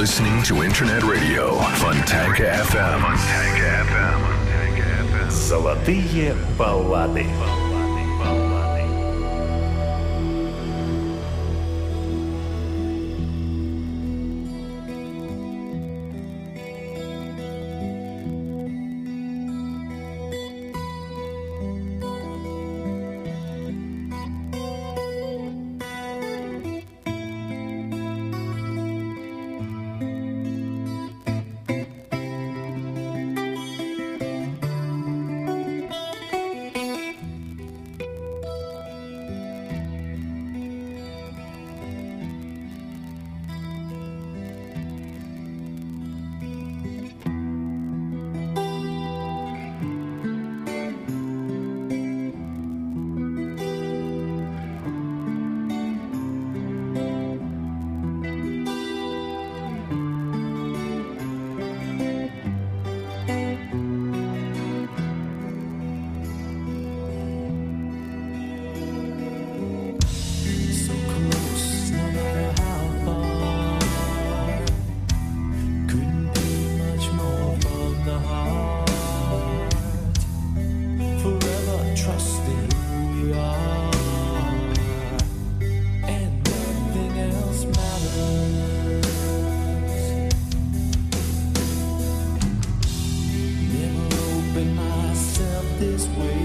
listening to Internet Radio Fontanka FM. Fontanka FM. Золотые баллады. this way.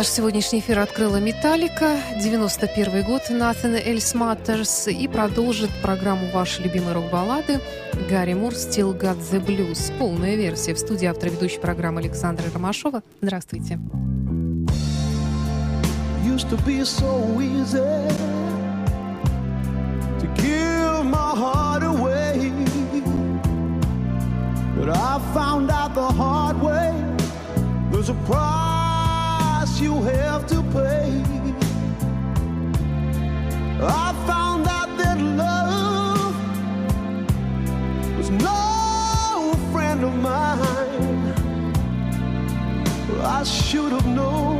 Наш сегодняшний эфир открыла Металлика, 91 год, Натhan Эльс Маттерс, и продолжит программу ваши любимые рок-баллады Гарри Мур «Still Got the Blues». Полная версия. В студии автор ведущей программы Александра Ромашова. Здравствуйте. Used to be so easy to give my heart away But I found out the hard way There's a price you have to pay. I found out that love was no friend of mine. I should have known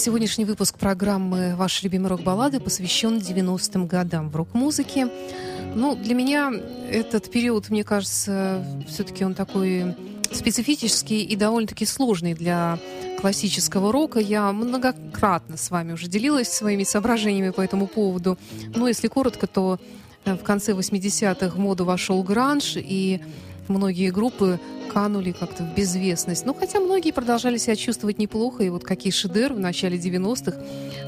Сегодняшний выпуск программы «Ваши любимые рок-баллады» посвящен 90-м годам в рок-музыке. Ну, для меня этот период, мне кажется, все-таки он такой специфический и довольно-таки сложный для классического рока. Я многократно с вами уже делилась своими соображениями по этому поводу. Но если коротко, то э, в конце 80-х в моду вошел гранж, и многие группы канули как-то в безвестность. Ну, хотя многие продолжали себя чувствовать неплохо, и вот какие шедевры в начале 90-х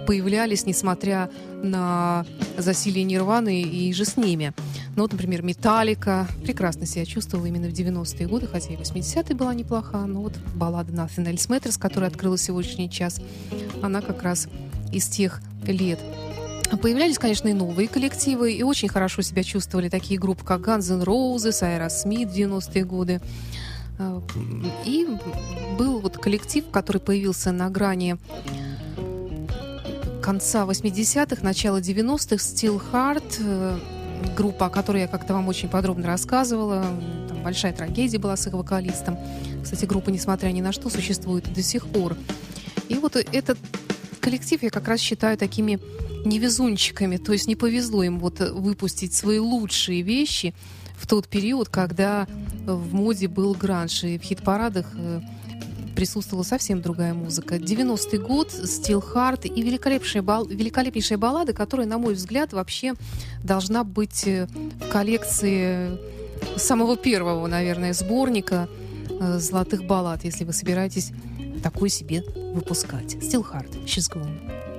появлялись, несмотря на засилие Нирваны и же с ними. Ну, вот, например, Металлика прекрасно себя чувствовала именно в 90-е годы, хотя и 80-е была неплоха, но вот баллада Nothing Else Matters, которая открыла сегодняшний час, она как раз из тех лет. Появлялись, конечно, и новые коллективы, и очень хорошо себя чувствовали такие группы, как Guns N' Roses, Aerosmith в 90-е годы. Э, и был вот коллектив, который появился на грани конца 80-х, начала 90-х, Steel Heart, э, группа, о которой я как-то вам очень подробно рассказывала. Там большая трагедия была с их вокалистом. Кстати, группа, несмотря ни на что, существует до сих пор. И вот этот коллектив я как раз считаю такими невезунчиками, то есть не повезло им вот выпустить свои лучшие вещи в тот период, когда в моде был гранж, и в хит-парадах э, присутствовала совсем другая музыка. 90-й год, Steel Heart и великолепнейшая, бал, великолепнейшая баллада, которая, на мой взгляд, вообще должна быть э, в коллекции самого первого, наверное, сборника э, золотых баллад, если вы собираетесь такой себе выпускать. Steel Heart, She's Gone.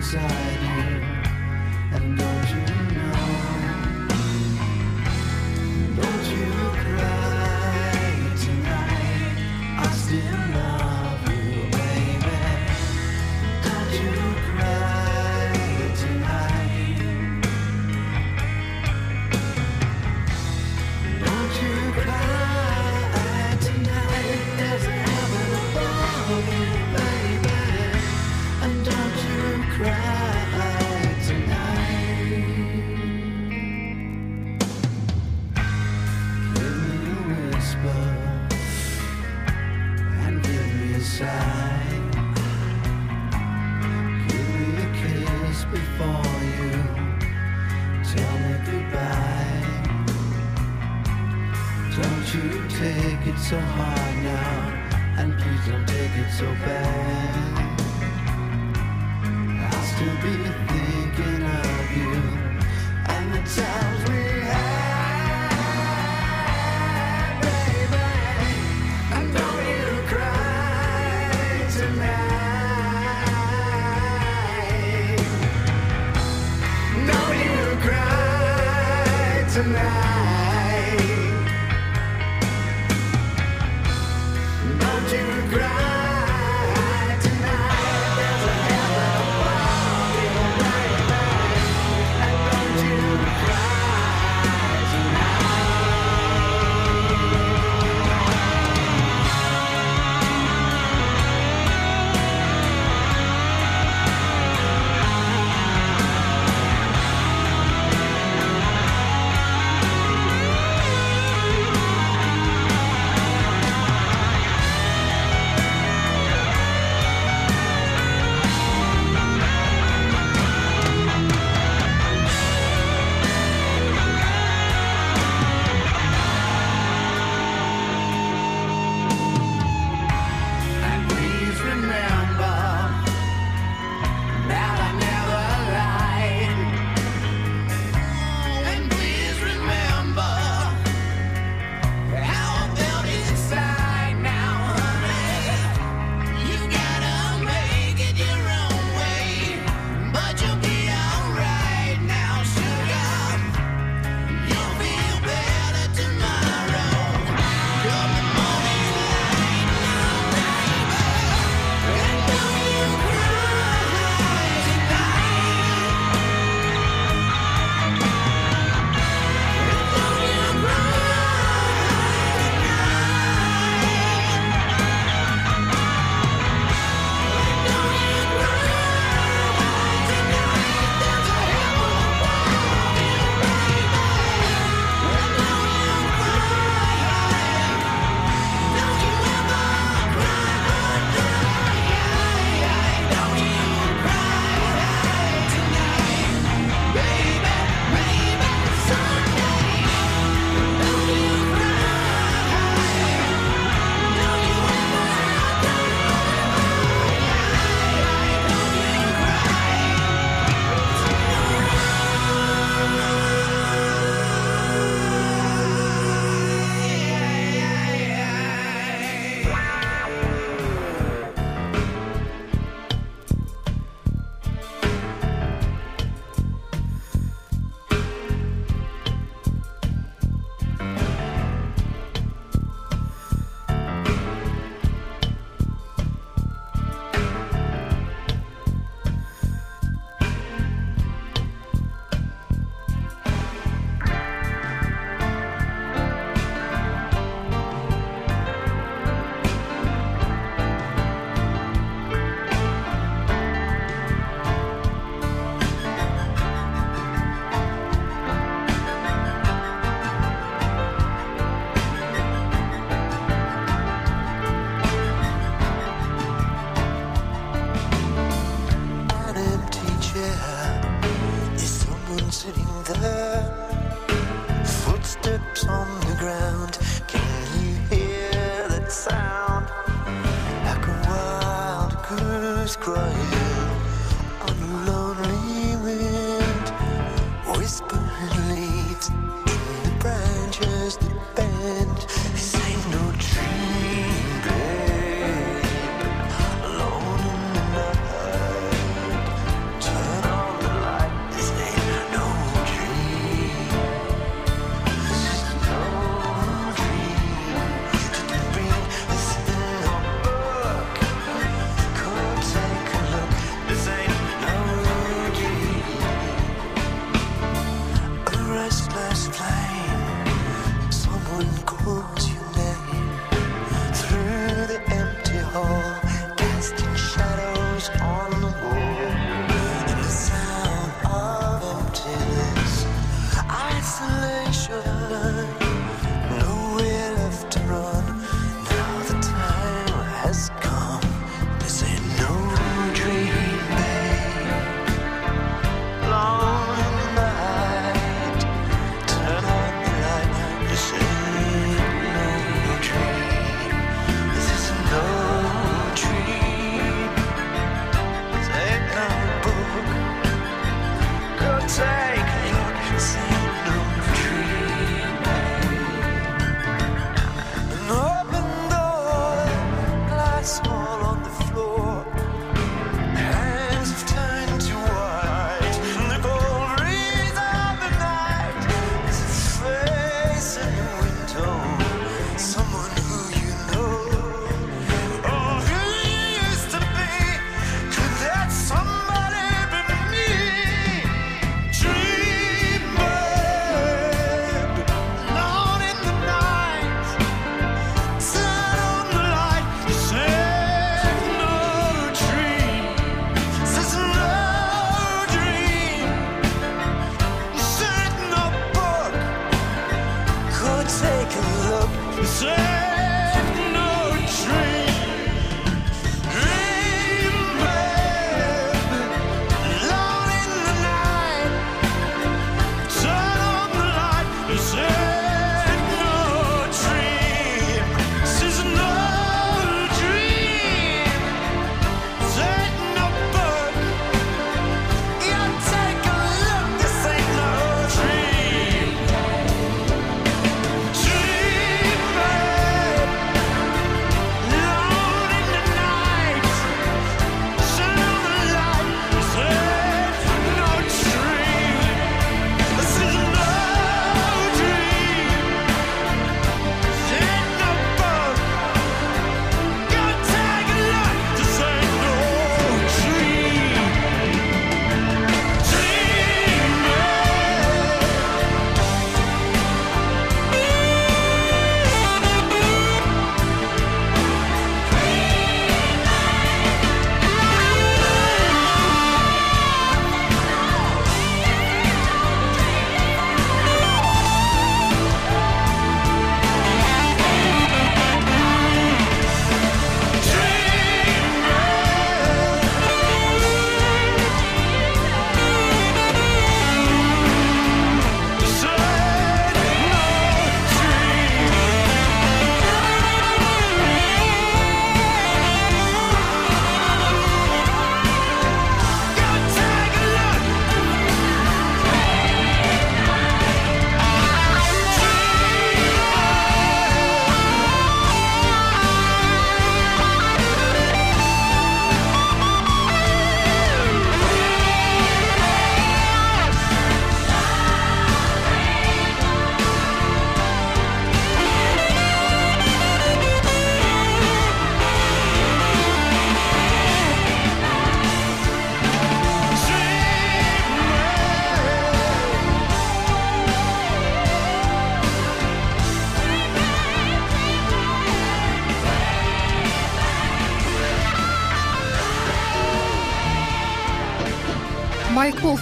inside you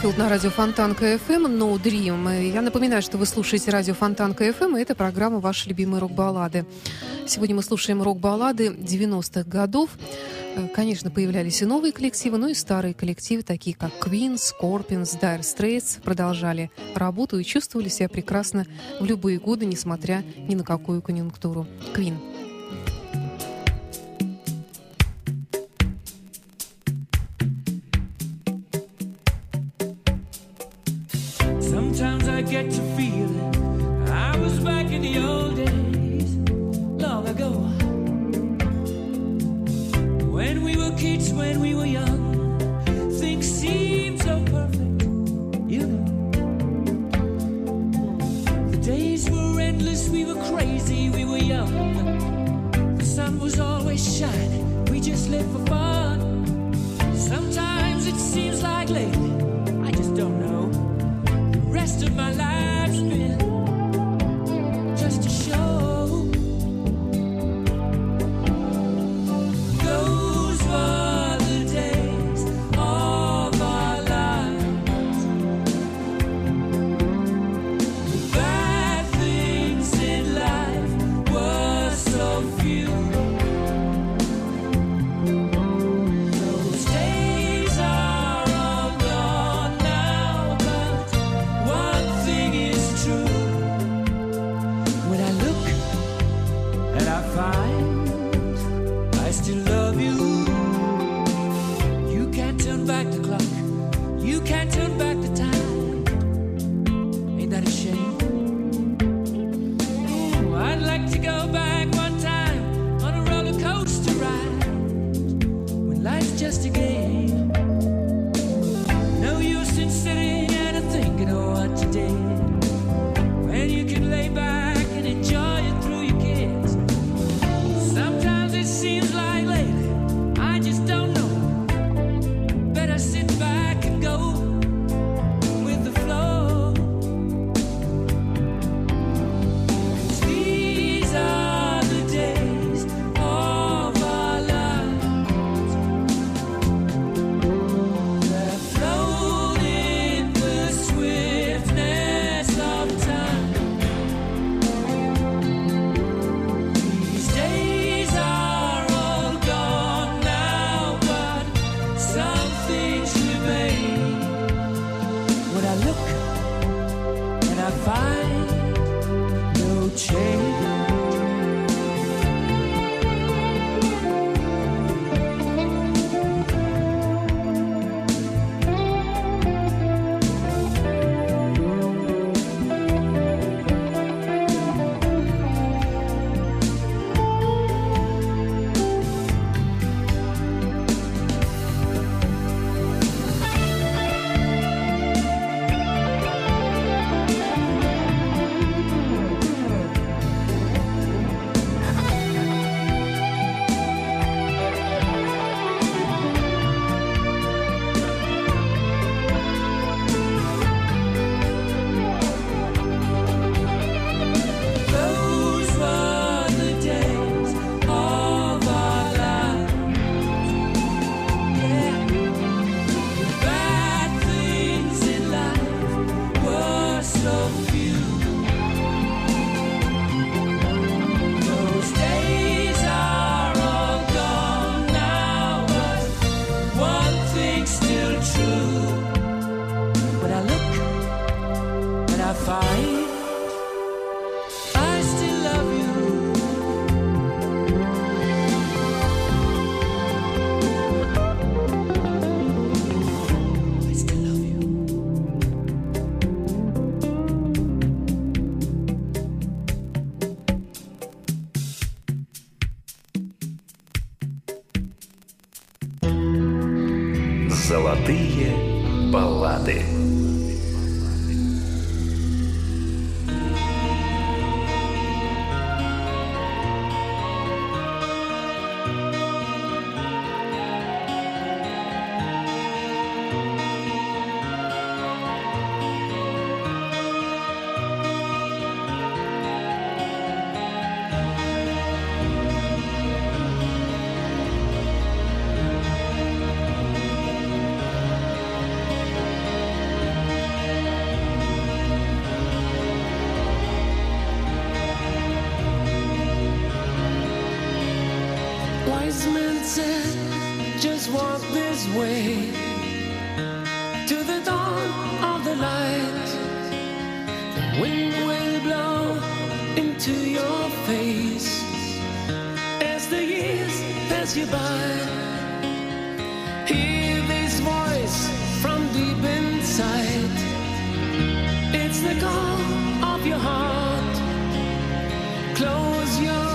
Холфилд на радио Фонтанка FM, No Dream. Я напоминаю, что вы слушаете радио Фонтанка FM, и это программа «Ваши любимые рок-баллады». Сегодня мы слушаем рок-баллады 90-х годов. Э, конечно, появлялись и новые коллективы, но и старые коллективы, такие как Queen, Scorpions, Dire Straits, продолжали работу и чувствовали себя прекрасно в любые годы, несмотря ни на какую конъюнктуру. Queen. wise men said, just walk this way to the dawn of the light. The wind will blow into your face as the years pass you by. Hear this voice from deep inside. It's the call of your heart. Close your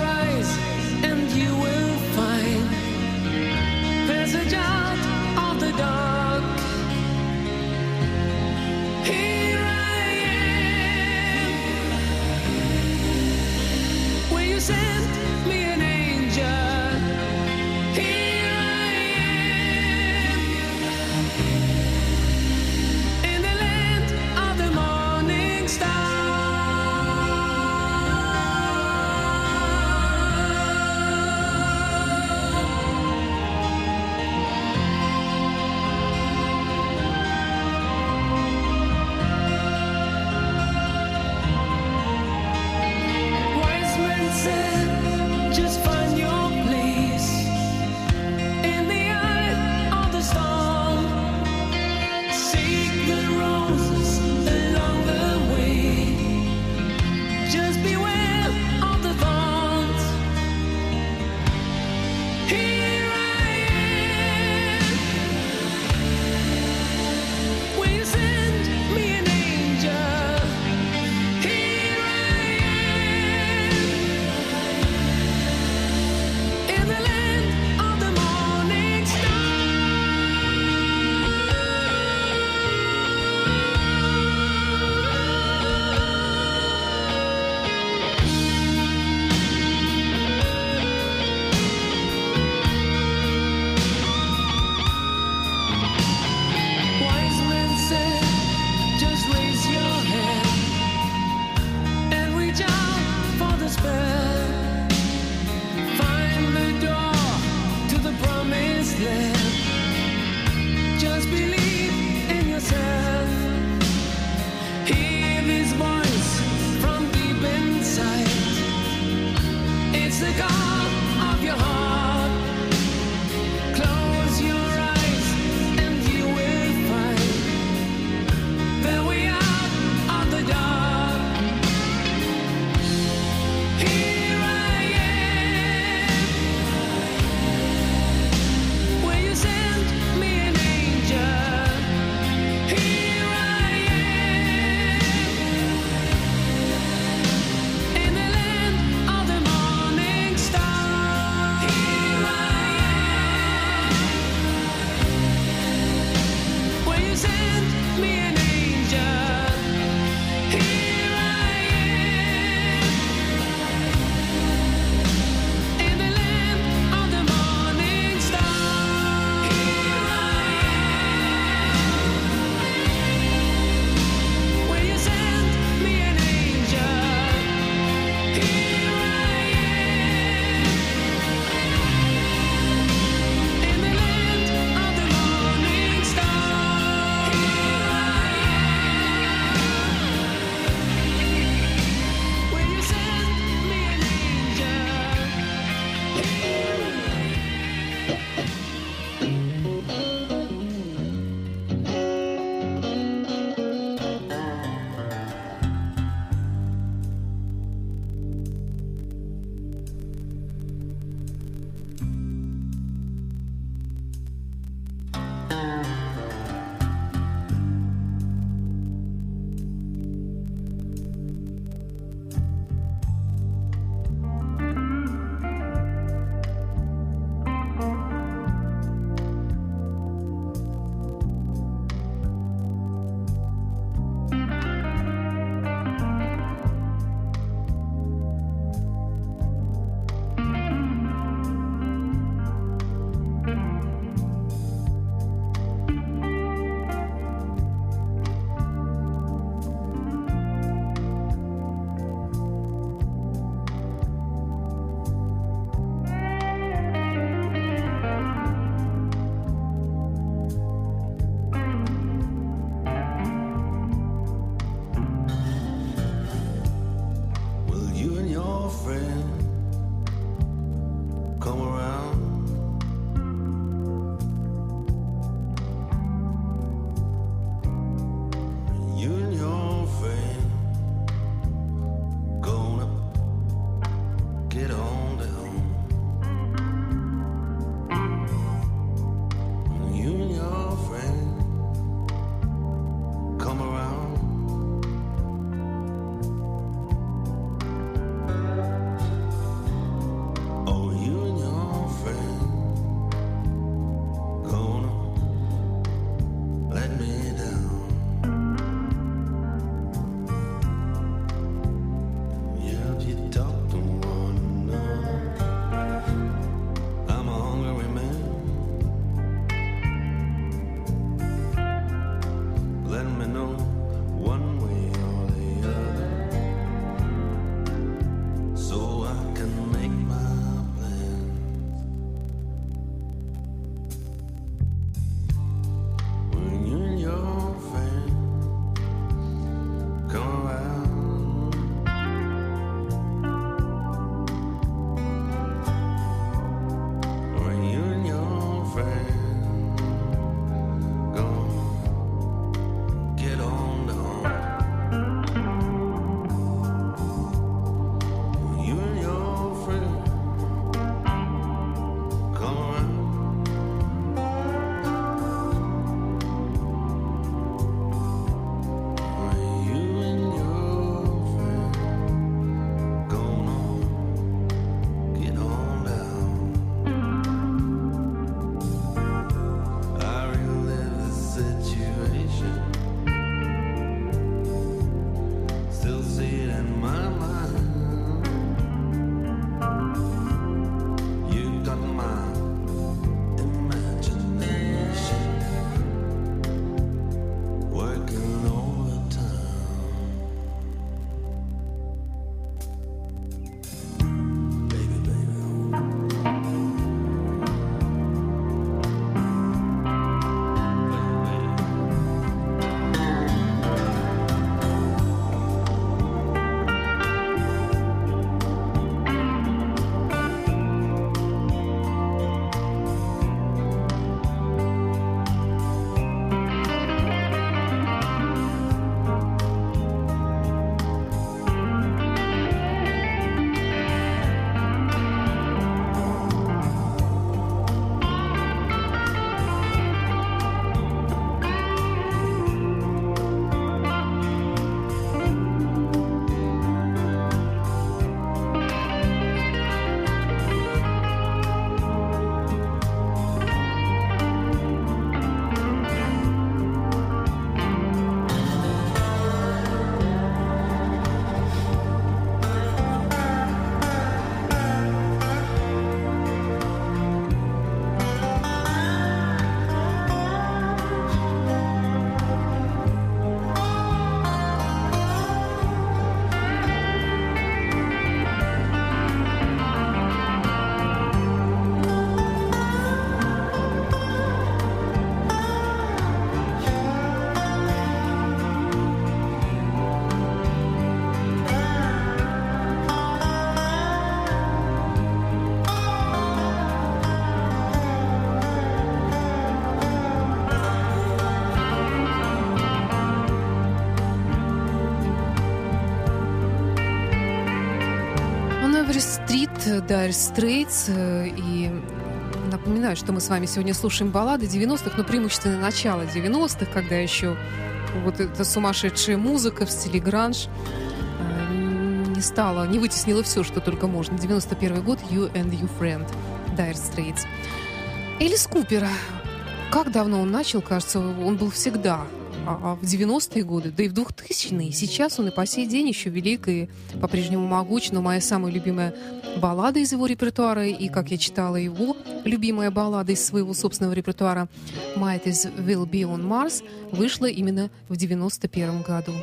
Dire Straits. Э, и напоминаю, что мы с вами сегодня слушаем баллады 90-х, но преимущественно начало 90-х, когда еще вот эта сумасшедшая музыка в стиле гранж э, не стала, не вытеснила все, что только можно. 91 год, You and Your Friend, Dire Straits. Элис Купер. Как давно он начал, кажется, он был всегда а, а в 90-е годы, да и в 2000-е. Сейчас он и по сей день еще велик и по-прежнему могуч, но моя самая любимая баллада из его репертуара, и, как я читала, его любимая баллада из своего собственного репертуара «Might is Will Be on Mars» вышла именно в 91 году.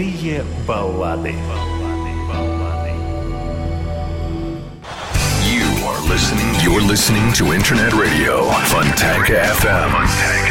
Золотые баллады. You are listening. You're listening to Internet Radio Fontanka FM. Fontanka